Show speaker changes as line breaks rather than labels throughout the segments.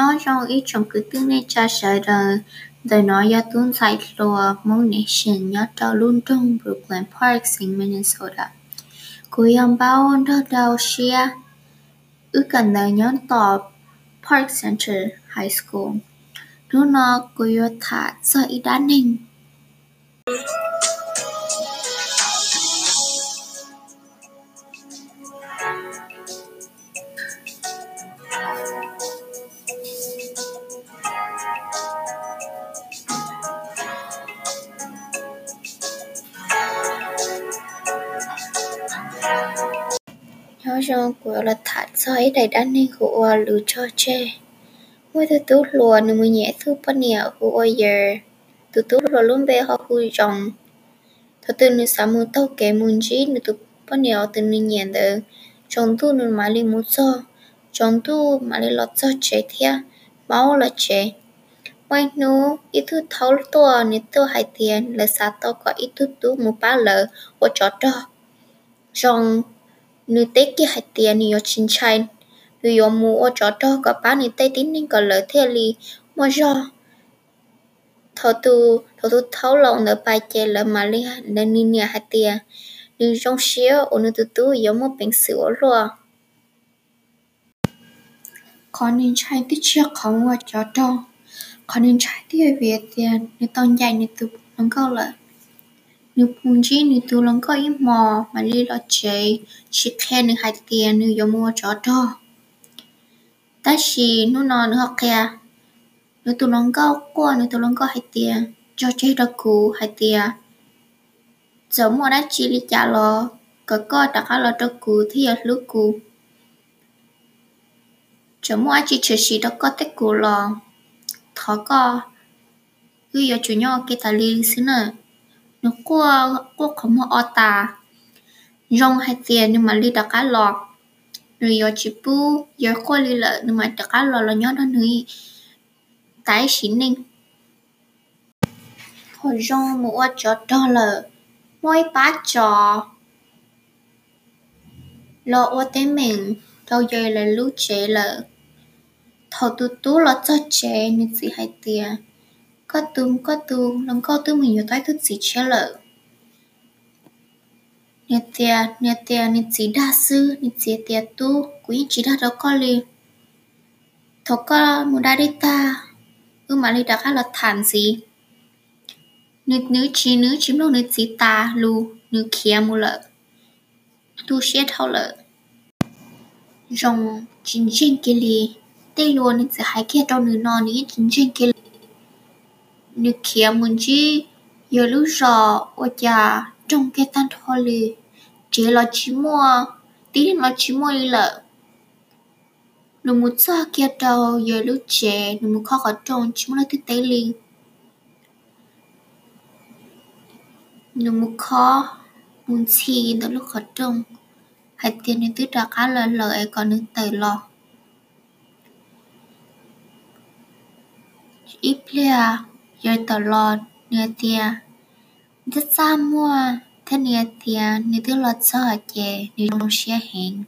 nhớ trong ít trong cứ tương này cha sợ đời đời nói do tuôn sai lùa mong nation nhớ cho luôn trong Brooklyn Park sinh Minnesota. Cô yam bao đó đào xia. Ước cần đời nhớ tỏ Park Center High School. Nó nó, cô yo thả sợ ít đá ninh rong của là thả soi đầy đan nên của lù cho che mỗi thứ tú lùa nếu mới nhẹ thứ bao nhiêu của giờ tú tú lùa luôn về họ vui rong thật từ nếu sáu mươi tàu kẻ muốn chỉ nếu tú bao nhiêu từ nên nhẹ đỡ trong tu nếu mà lên muốn cho trong tu mà lên lọt cho che thia. Máu là che ngoài nu ít thứ thấu tua nếu tu hai tiền là sao tôi có ít thứ tú một ba lợ của chó đó rong Nữ tế kia hạt tiền ni yo chin chai nu yo mu o cho cho ka pa ni tế tin nên có lời thế li mo jo thọ tu thọ tu thấu lòng nợ bài chè lỡ mà li nên nữ nia hạt tiền Nữ trong xíu o nữ tu tu yo mo bing sửa rồi Có nên trai tích chia không mua cho cho Có nên trai tí ở việt tiền nữ tông dài nữ tu nâng câu lợi nu punji nu tu long ko im mo mà li lo che chỉ khen nu hai tiền nu yo mua cho to, ta chỉ nu nó nu học kia nu tu long ko qua nu tu long hai tiền cho che đó cú hai tiền giờ mua đã chỉ li trả lo có có đã lo cú thì ở lúc cú giờ mua chỉ chỉ chỉ đó có tết cú lo thọ có cứ giờ chủ nhau cái ta li xin nữa nó qua qua có một ô ta rong hay tiền nhưng mà đi đặt cá lọt rồi giờ chỉ bu giờ qua đi lợ nhưng mà đặt cá lọt là nhớ đó nữa tái xỉn nên hồi rong một ô chó đó là mỗi bát chó. Lo ô tế mình. Đâu giờ là lúc chế là thầu tu tu là cho chế, nên chỉ hay tiền có tu có tu lần có tu mình nhiều tay thức gì chế lợ nè tia nè tia nè chỉ đa sư, nè chỉ tia tu, quý chỉ đa đâu có li. Thọ có một đa đi ta, ư mà li đã khá là thản gì nè nữ chỉ nữ chỉ đâu nè chỉ ta lu nữ kia mu lợ tu xé thao lợ rong chính chính kia li tây luôn nè chỉ hai kia đâu nữ non nè chính chính kia nữ kia muốn chi? Giờ lúc rõ ở nhà trong cái tan thò lì. Chỉ là chỉ mua tí là chỉ mua đi lợ. Nó muốn xa kia đâu giờ lúc trẻ nó muốn khó ở trong chỉ muốn là thứ tế liền, nó muốn khó muốn chi đó lúc khó trong hay tiền nên thứ là khá là lợi còn nên tẩy lo ít lẹ giờ tờ lo nè tia rất xa mua, thế nè tia nè lo cho chè nè trong xe hẹn.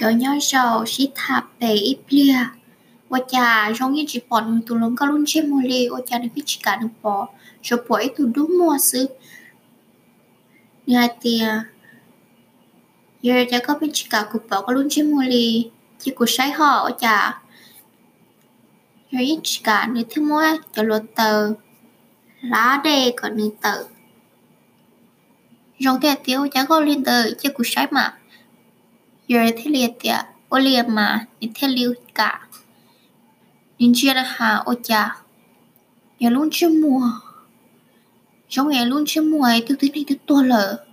그녀서 시탑에 입리야. Wacha rong yi chỉ bỏ nung tu lung ka lun che mo le wacha ni pi chika nung po so po e tu du mo su nya tia ye ja ka pi chika ku po ka lun che mo le chỉ ku sai ho wacha ye yi chika ni thu mo cho lá đề có ni tờ. Rong ke tia wacha ko lin tờ, chỉ ku sai mà rồi thế liệt tiệt ô liệt mà thì thế liêu cả nên chia là hà ô cha. Nhà luôn chưa mua. Trong ngày luôn chưa mua ấy từ này từ tua lợ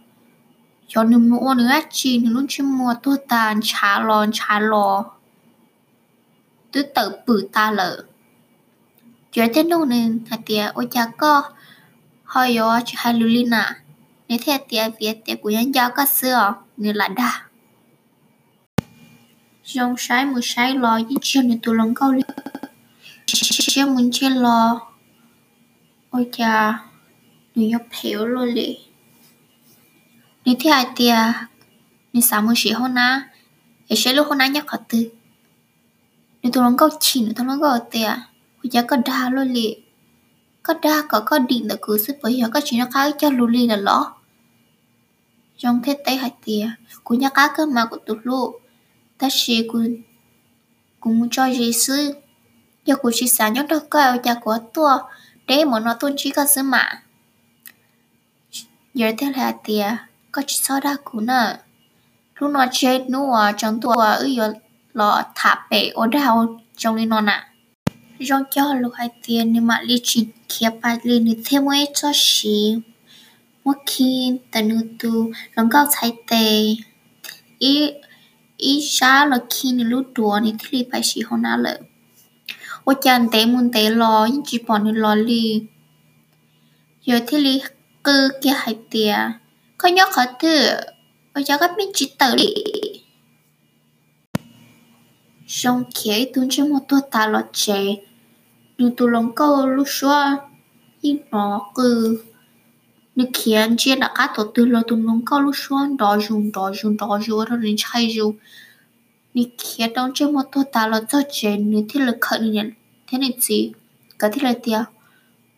cho nên mua nữa chi nên luôn chưa mua, tua tàn trả lon trả lò từ tự bự ta lờ. giờ thế đâu nên hạt ô cha có. Hỏi yo chỉ hai lulina nếu thế tia việt tia của nhân giao có xưa như là đa dòng sai một sai lo những chuyện này tụ lòng câu li chia muốn chia lo. Ôi cha nếu nhập hiểu luôn li nếu thế ai tia, nếu sao một sĩ hôm nay để sẽ lúc hôm nay nhắc họ từ. Nếu tụ lòng câu chỉ nếu tụ lòng câu tia ôi cha có đa luôn li có đa, có có điện là cứ sức bởi giờ có chuyện nó khác cho lù li là lõ. Trong thế tay hạt tia, của nhà cá cơ mà của tụt lụ ta chỉ của cũng cho gì sư giờ của chị sáng nhóc được cái ở nhà của tua để mà nó tôn chỉ cái sư mà giờ thế là tìa có chỉ sao đã cú nè lúc nó chết nữa trong tua ở giờ lọ thả bể ở đâu trong đi nó nè trong cho lúc hai tiền nhưng mà lý chỉ kia ba lý ni thêm mấy cho xí mỗi khi tận tu lòng cao thái tề ý ý xa là khi ni lúc đùa ni thì lý phải xí hôn á lợ ô chàng tế muốn lo, nhưng chỉ bỏ ni lo li giờ thì lý cứ kia hai tiền có nhóc khó thử ô chàng các mình chỉ tự lý trong kia tuân cho một tua ta lo chế nhưng tu lòng câu lúc xưa nhưng nó cứ khiến chia đã cá tổ tư lo tu lòng câu lúc xưa đó dùng đó dùng đó dùng rồi nên chạy dùng như khiến trong cho một tua ta lo cho chế như là khẩn nhận thế này gì cả thế là tiền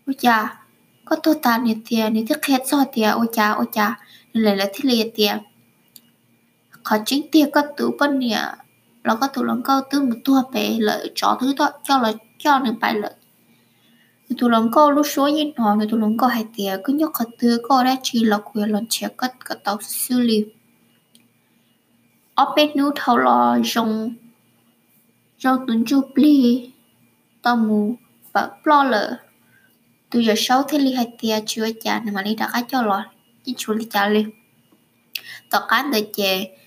ôi cha có tua ta như tiền như thế khét cho tiền ôi cha ôi cha nên lại là thế là tiền chính tiền có tứ bên nè là có tụ lòng câu tư một tua bé, lợi cho thứ đó cho là cho nên bài lợi tụ lòng có lúc số như nó tụ lòng có hai tiền cứ nhóc khát thứ có ra chỉ là quyền lần chia cắt cả tàu xử lý ở bên nu thâu lo dùng dùng tuấn chu pli tao mù và plo lờ từ giờ sau thế li hai tiền chưa trả mà li đã cá cho lo chỉ chú li trả li tao cá đời chè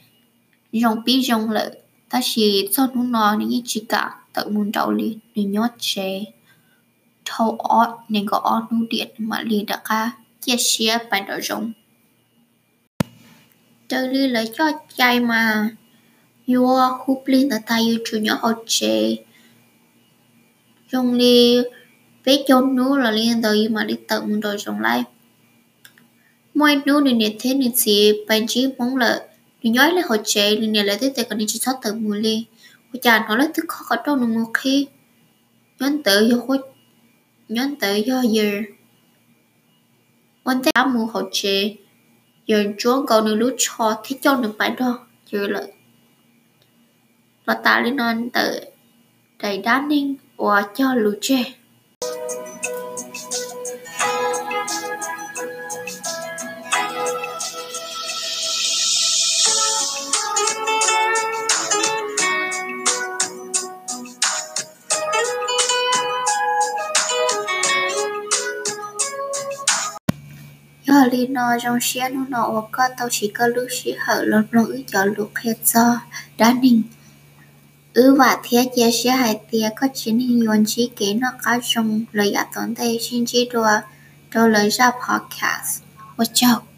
dùng pi dùng lợ ta chỉ cho nó nó như chỉ cả tự muốn đầu li để nhót chế thâu ót nên có ót nụ điện mà lì đã ca chia sẻ bài đồ rộng. Chơi lì lấy cho chạy mà. Yo, húp lì là ta yêu chủ nhỏ học chê dùng lì với cho nú là liên đời mà lì tự muốn đồ rộng lại. Mỗi nú nên để thế nên chỉ, bài chỉ mong lợi ni nhói là hồi chê ni nè lại tới tay còn ni chỉ sót tự mùi lì. Cô cha nó lấy thức khó có trong nụ một khi. Nhân tự yêu khối nhân tự do giờ. Quan tay áo mùa hồi chế giờ chúa cầu nữ lúc cho thế cho được phải đó giờ là là ta lên non tự đầy đá ninh và cho lú chê đi nó trong xe nó nọ có tàu chỉ có lúc chỉ hở, lột lột ư cho lúc hết do đã nình ư và thế chia xe hai tia có chín hình, yuan chi, kế nó có trong lời gạt tốn tay, xin chi đùa đồ lời ra podcast. Watch out.